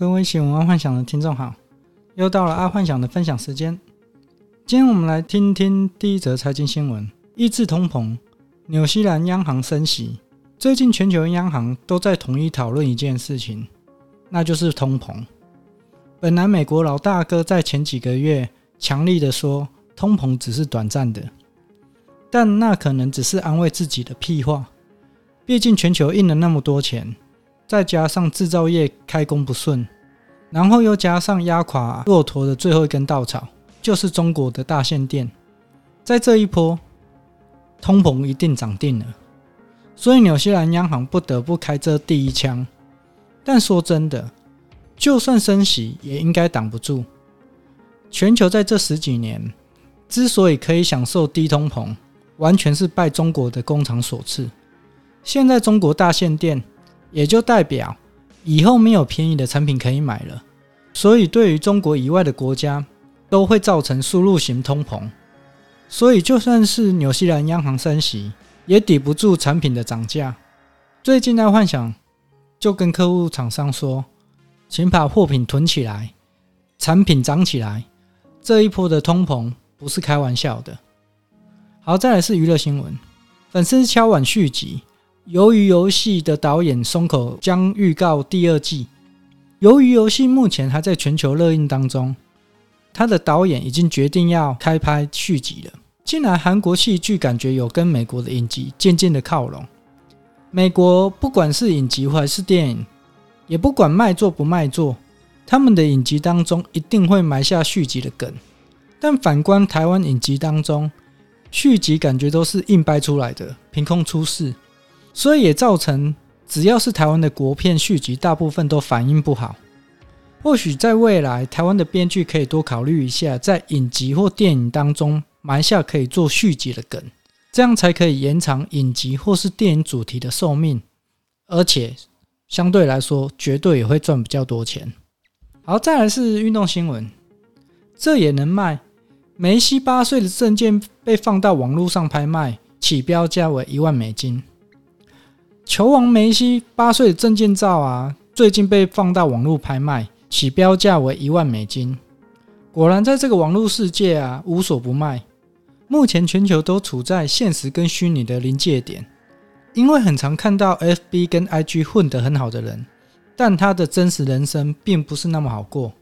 各位喜欢爱幻想的听众好，又到了爱幻想的分享时间。今天我们来听听第一则财经新闻：抑制通膨，纽西兰央行升息。最近全球央行都在统一讨论一件事情，那就是通膨。本来美国老大哥在前几个月强力的说，通膨只是短暂的，但那可能只是安慰自己的屁话。毕竟全球印了那么多钱，再加上制造业开工不顺，然后又加上压垮骆驼的最后一根稻草，就是中国的大限电，在这一波，通膨一定涨定了，所以纽西兰央行不得不开这第一枪。但说真的，就算升息，也应该挡不住。全球在这十几年之所以可以享受低通膨，完全是拜中国的工厂所赐。现在中国大限电，也就代表以后没有便宜的产品可以买了，所以对于中国以外的国家，都会造成输入型通膨。所以就算是纽西兰央行升息，也抵不住产品的涨价。最近在幻想就跟客户厂商说，请把货品囤起来，产品涨起来，这一波的通膨不是开玩笑的。好，再来是娱乐新闻，粉丝敲碗续集。鱿鱼游戏的导演松口将预告第二季。鱿鱼游戏目前还在全球热映当中，他的导演已经决定要开拍续集了。近来韩国戏剧感觉有跟美国的影集渐渐的靠拢。美国不管是影集还是电影，也不管卖座不卖座，他们的影集当中一定会埋下续集的梗。但反观台湾影集当中，续集感觉都是硬掰出来的，凭空出世。所以也造成，只要是台湾的国片续集，大部分都反应不好。或许在未来，台湾的编剧可以多考虑一下，在影集或电影当中埋下可以做续集的梗，这样才可以延长影集或是电影主题的寿命，而且相对来说，绝对也会赚比较多钱。好，再来是运动新闻，这也能卖？梅西八岁的证件被放到网络上拍卖，起标价为一万美金。球王梅西八岁证件照啊，最近被放到网络拍卖，起标价为一万美金。果然，在这个网络世界啊，无所不卖。目前全球都处在现实跟虚拟的临界点，因为很常看到 FB 跟 IG 混得很好的人，但他的真实人生并不是那么好过。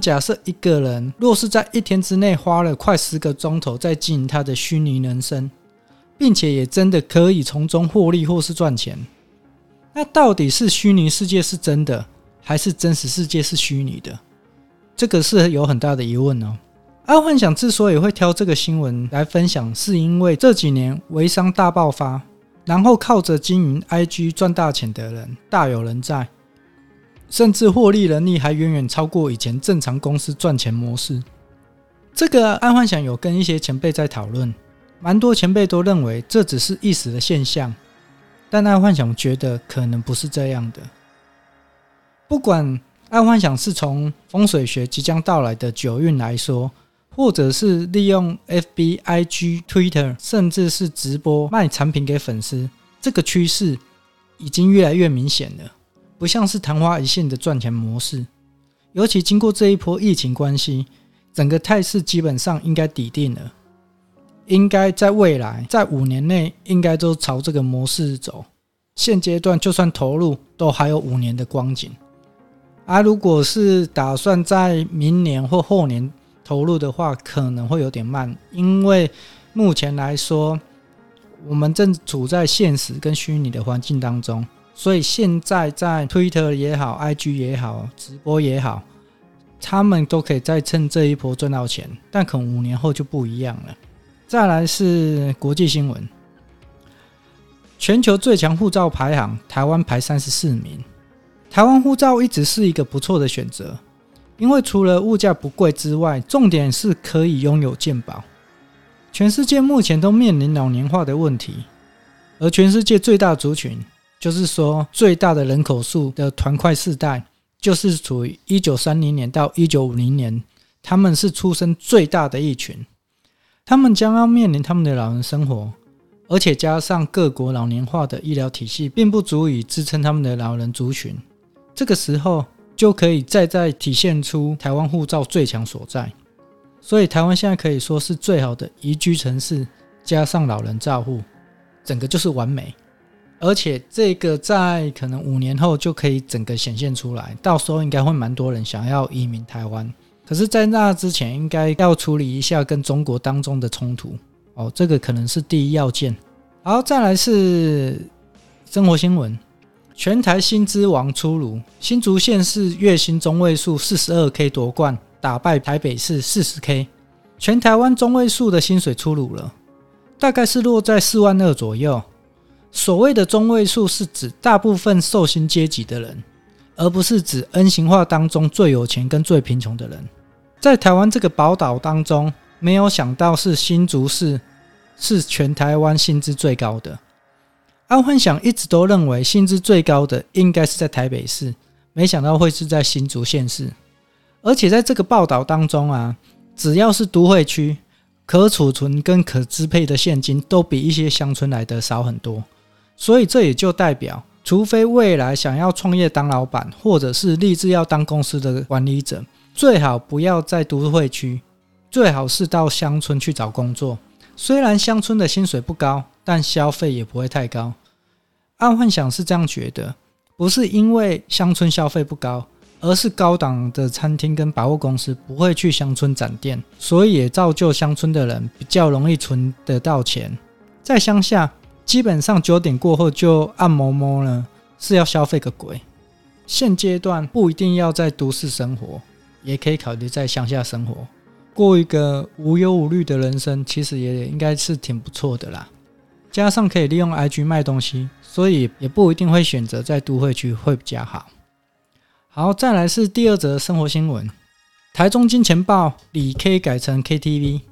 假设一个人若是在一天之内花了快十个钟头在经营他的虚拟人生。并且也真的可以从中获利或是赚钱，那到底是虚拟世界是真的，还是真实世界是虚拟的？这个是有很大的疑问哦。爱幻想之所以会挑这个新闻来分享，是因为这几年微商大爆发，然后靠着经营 IG 赚大钱的人大有人在，甚至获利能力还远远超过以前正常公司赚钱模式。这个爱幻想有跟一些前辈在讨论。蛮多前辈都认为这只是一时的现象，但爱幻想觉得可能不是这样的。不管爱幻想是从风水学即将到来的九运来说，或者是利用 FB、IG、Twitter，甚至是直播卖产品给粉丝，这个趋势已经越来越明显了，不像是昙花一现的赚钱模式。尤其经过这一波疫情关系，整个态势基本上应该底定了。应该在未来，在五年内，应该都朝这个模式走。现阶段就算投入，都还有五年的光景。而如果是打算在明年或后年投入的话，可能会有点慢，因为目前来说，我们正处在现实跟虚拟的环境当中，所以现在在 Twitter 也好，IG 也好，直播也好，他们都可以再趁这一波赚到钱，但可能五年后就不一样了。再来是国际新闻，全球最强护照排行，台湾排三十四名。台湾护照一直是一个不错的选择，因为除了物价不贵之外，重点是可以拥有健保。全世界目前都面临老年化的问题，而全世界最大族群，就是说最大的人口数的团块世代，就是处于一九三零年到一九五零年，他们是出生最大的一群。他们将要面临他们的老人生活，而且加上各国老年化的医疗体系，并不足以支撑他们的老人族群。这个时候，就可以再再体现出台湾护照最强所在。所以台湾现在可以说是最好的宜居城市，加上老人照护，整个就是完美。而且这个在可能五年后就可以整个显现出来，到时候应该会蛮多人想要移民台湾。可是，在那之前，应该要处理一下跟中国当中的冲突哦，这个可能是第一要件。好，再来是生活新闻：全台薪资王出炉，新竹县市月薪中位数四十二 K 夺冠，打败台北市四十 K。全台湾中位数的薪水出炉了，大概是落在四万二左右。所谓的中位数是指大部分受薪阶级的人，而不是指 N 型化当中最有钱跟最贫穷的人。在台湾这个宝岛当中，没有想到是新竹市是全台湾薪资最高的。安幻想一直都认为薪资最高的应该是在台北市，没想到会是在新竹县市。而且在这个报道当中啊，只要是都会区，可储存跟可支配的现金都比一些乡村来的少很多。所以这也就代表，除非未来想要创业当老板，或者是立志要当公司的管理者，最好不要在都会区，最好是到乡村去找工作。虽然乡村的薪水不高，但消费也不会太高。安焕祥是这样觉得，不是因为乡村消费不高，而是高档的餐厅跟百货公司不会去乡村展店，所以也造就乡村的人比较容易存得到钱，在乡下。基本上九点过后就按摩摩了，是要消费个鬼。现阶段不一定要在都市生活，也可以考虑在乡下生活，过一个无忧无虑的人生，其实也应该是挺不错的啦。加上可以利用 IG 卖东西，所以也不一定会选择在都会区会比较好。好，再来是第二则生活新闻：台中金钱豹李 K 改成 KTV，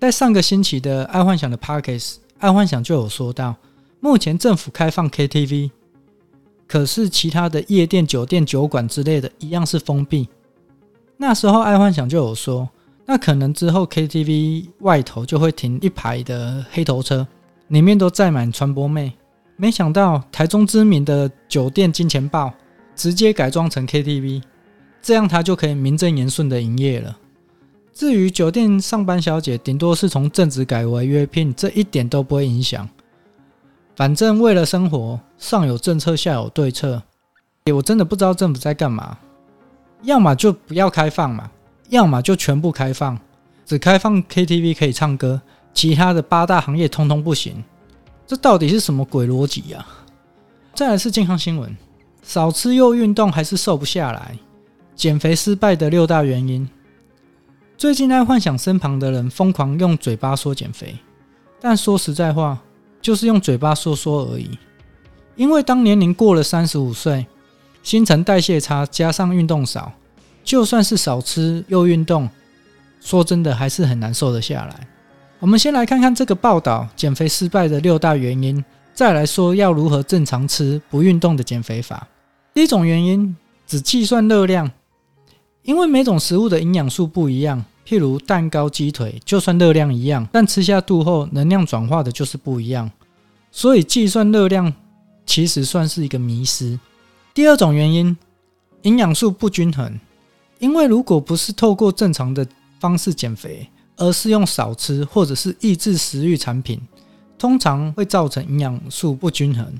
在上个星期的爱幻想的 Podcast。爱幻想就有说到，目前政府开放 KTV，可是其他的夜店、酒店、酒馆之类的一样是封闭。那时候爱幻想就有说，那可能之后 KTV 外头就会停一排的黑头车，里面都载满传播妹。没想到台中知名的酒店金钱豹直接改装成 KTV，这样他就可以名正言顺的营业了。至于酒店上班小姐，顶多是从正职改为约聘，这一点都不会影响。反正为了生活，上有政策，下有对策。我真的不知道政府在干嘛，要么就不要开放嘛，要么就全部开放，只开放 KTV 可以唱歌，其他的八大行业通通不行。这到底是什么鬼逻辑呀？再来是健康新闻：少吃又运动还是瘦不下来，减肥失败的六大原因。最近爱幻想身旁的人疯狂用嘴巴说减肥，但说实在话，就是用嘴巴说说而已。因为当年龄过了三十五岁，新陈代谢差，加上运动少，就算是少吃又运动，说真的还是很难瘦得下来。我们先来看看这个报道减肥失败的六大原因，再来说要如何正常吃不运动的减肥法。第一种原因，只计算热量。因为每种食物的营养素不一样，譬如蛋糕、鸡腿，就算热量一样，但吃下肚后能量转化的就是不一样，所以计算热量其实算是一个迷失。第二种原因，营养素不均衡。因为如果不是透过正常的方式减肥，而是用少吃或者是抑制食欲产品，通常会造成营养素不均衡，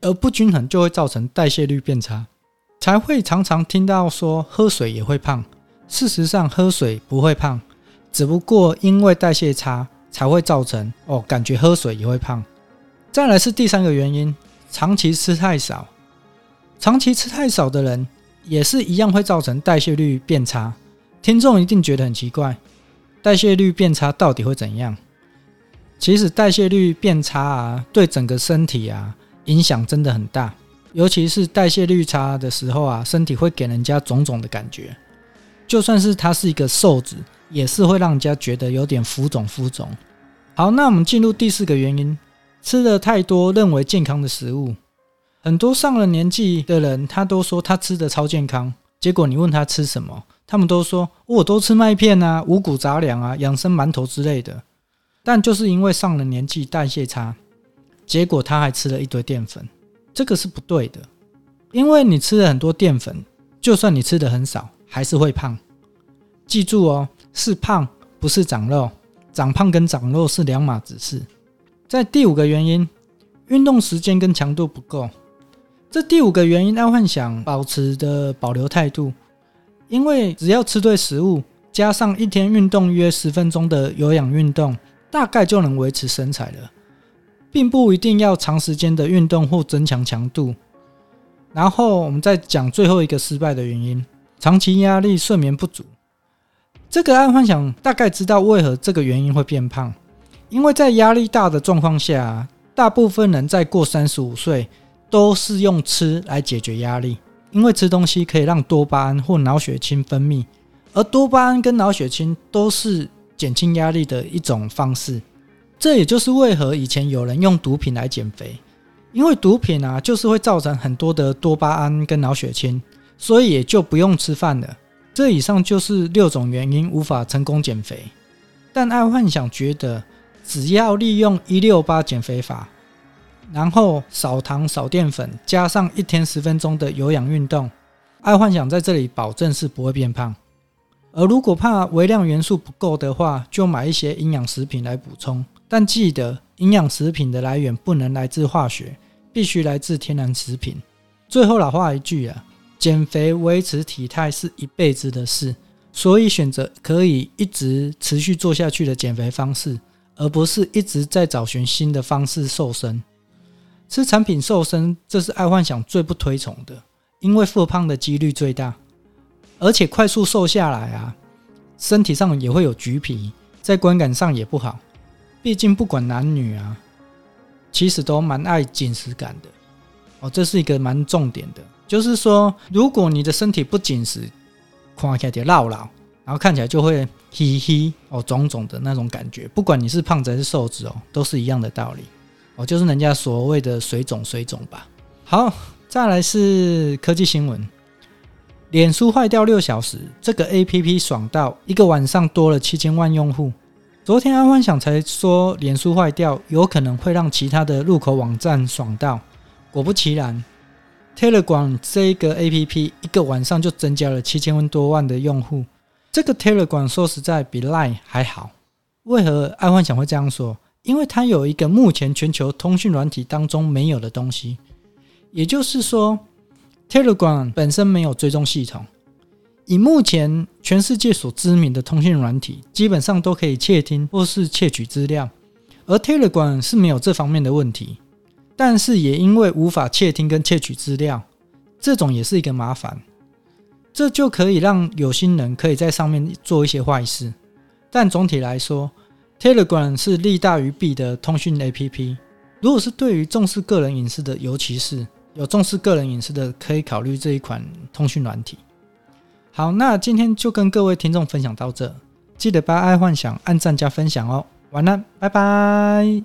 而不均衡就会造成代谢率变差。才会常常听到说喝水也会胖，事实上喝水不会胖，只不过因为代谢差才会造成哦，感觉喝水也会胖。再来是第三个原因，长期吃太少，长期吃太少的人也是一样会造成代谢率变差。听众一定觉得很奇怪，代谢率变差到底会怎样？其实代谢率变差啊，对整个身体啊影响真的很大。尤其是代谢率差的时候啊，身体会给人家肿肿的感觉。就算是他是一个瘦子，也是会让人家觉得有点浮肿浮肿。好，那我们进入第四个原因：吃了太多认为健康的食物。很多上了年纪的人，他都说他吃的超健康。结果你问他吃什么，他们都说我都吃麦片啊、五谷杂粮啊、养生馒头之类的。但就是因为上了年纪，代谢差，结果他还吃了一堆淀粉。这个是不对的，因为你吃了很多淀粉，就算你吃的很少，还是会胖。记住哦，是胖，不是长肉。长胖跟长肉是两码子事。在第五个原因，运动时间跟强度不够。这第五个原因，爱幻想保持的保留态度，因为只要吃对食物，加上一天运动约十分钟的有氧运动，大概就能维持身材了，并不一定要长时间的运动或增强强度。然后我们再讲最后一个失败的原因：长期压力、睡眠不足。这个爱幻想大概知道为何这个原因会变胖，因为在压力大的状况下，大部分人在过三十五岁都是用吃来解决压力，因为吃东西可以让多巴胺或脑血清分泌，而多巴胺跟脑血清都是减轻压力的一种方式。这也就是为何以前有人用毒品来减肥，因为毒品啊就是会造成很多的多巴胺跟脑血清，所以也就不用吃饭了。这以上就是六种原因无法成功减肥，但爱幻想觉得，只要利用一六八减肥法，然后少糖少淀粉，加上一天十分钟的有氧运动，爱幻想在这里保证是不会变胖。而如果怕微量元素不够的话，就买一些营养食品来补充，但记得营养食品的来源不能来自化学，必须来自天然食品。最后老话一句啊。减肥维持体态是一辈子的事，所以选择可以一直持续做下去的减肥方式，而不是一直在找寻新的方式瘦身。吃产品瘦身，这是爱幻想最不推崇的，因为复胖的几率最大，而且快速瘦下来啊，身体上也会有橘皮，在观感上也不好。毕竟不管男女啊，其实都蛮爱紧实感的哦，这是一个蛮重点的。就是说，如果你的身体不紧实，看起来就老老，然后看起来就会黑黑哦肿肿的那种感觉。不管你是胖子还是瘦子哦，都是一样的道理哦，就是人家所谓的水肿水肿吧。好，再来是科技新闻，脸书坏掉六小时，这个 APP 爽到一个晚上多了七千万用户。昨天爱幻想才说脸书坏掉，有可能会让其他的入口网站爽到，果不其然。Telegram 这个 APP 一个晚上就增加了七千多万的用户，这个 Telegram 说实在比 Line 还好。为何爱幻想会这样说？因为它有一个目前全球通讯软体当中没有的东西，也就是说，Telegram 本身没有追踪系统。以目前全世界所知名的通讯软体，基本上都可以窃听或是窃取资料，而 Telegram 是没有这方面的问题。但是也因为无法窃听跟窃取资料，这种也是一个麻烦，这就可以让有心人可以在上面做一些坏事。但总体来说，Telegram 是利大于弊的通讯 APP。如果是对于重视个人隐私的，尤其是有重视个人隐私的，可以考虑这一款通讯软体。好，那今天就跟各位听众分享到这，记得把爱幻想按赞加分享哦。晚安，拜拜。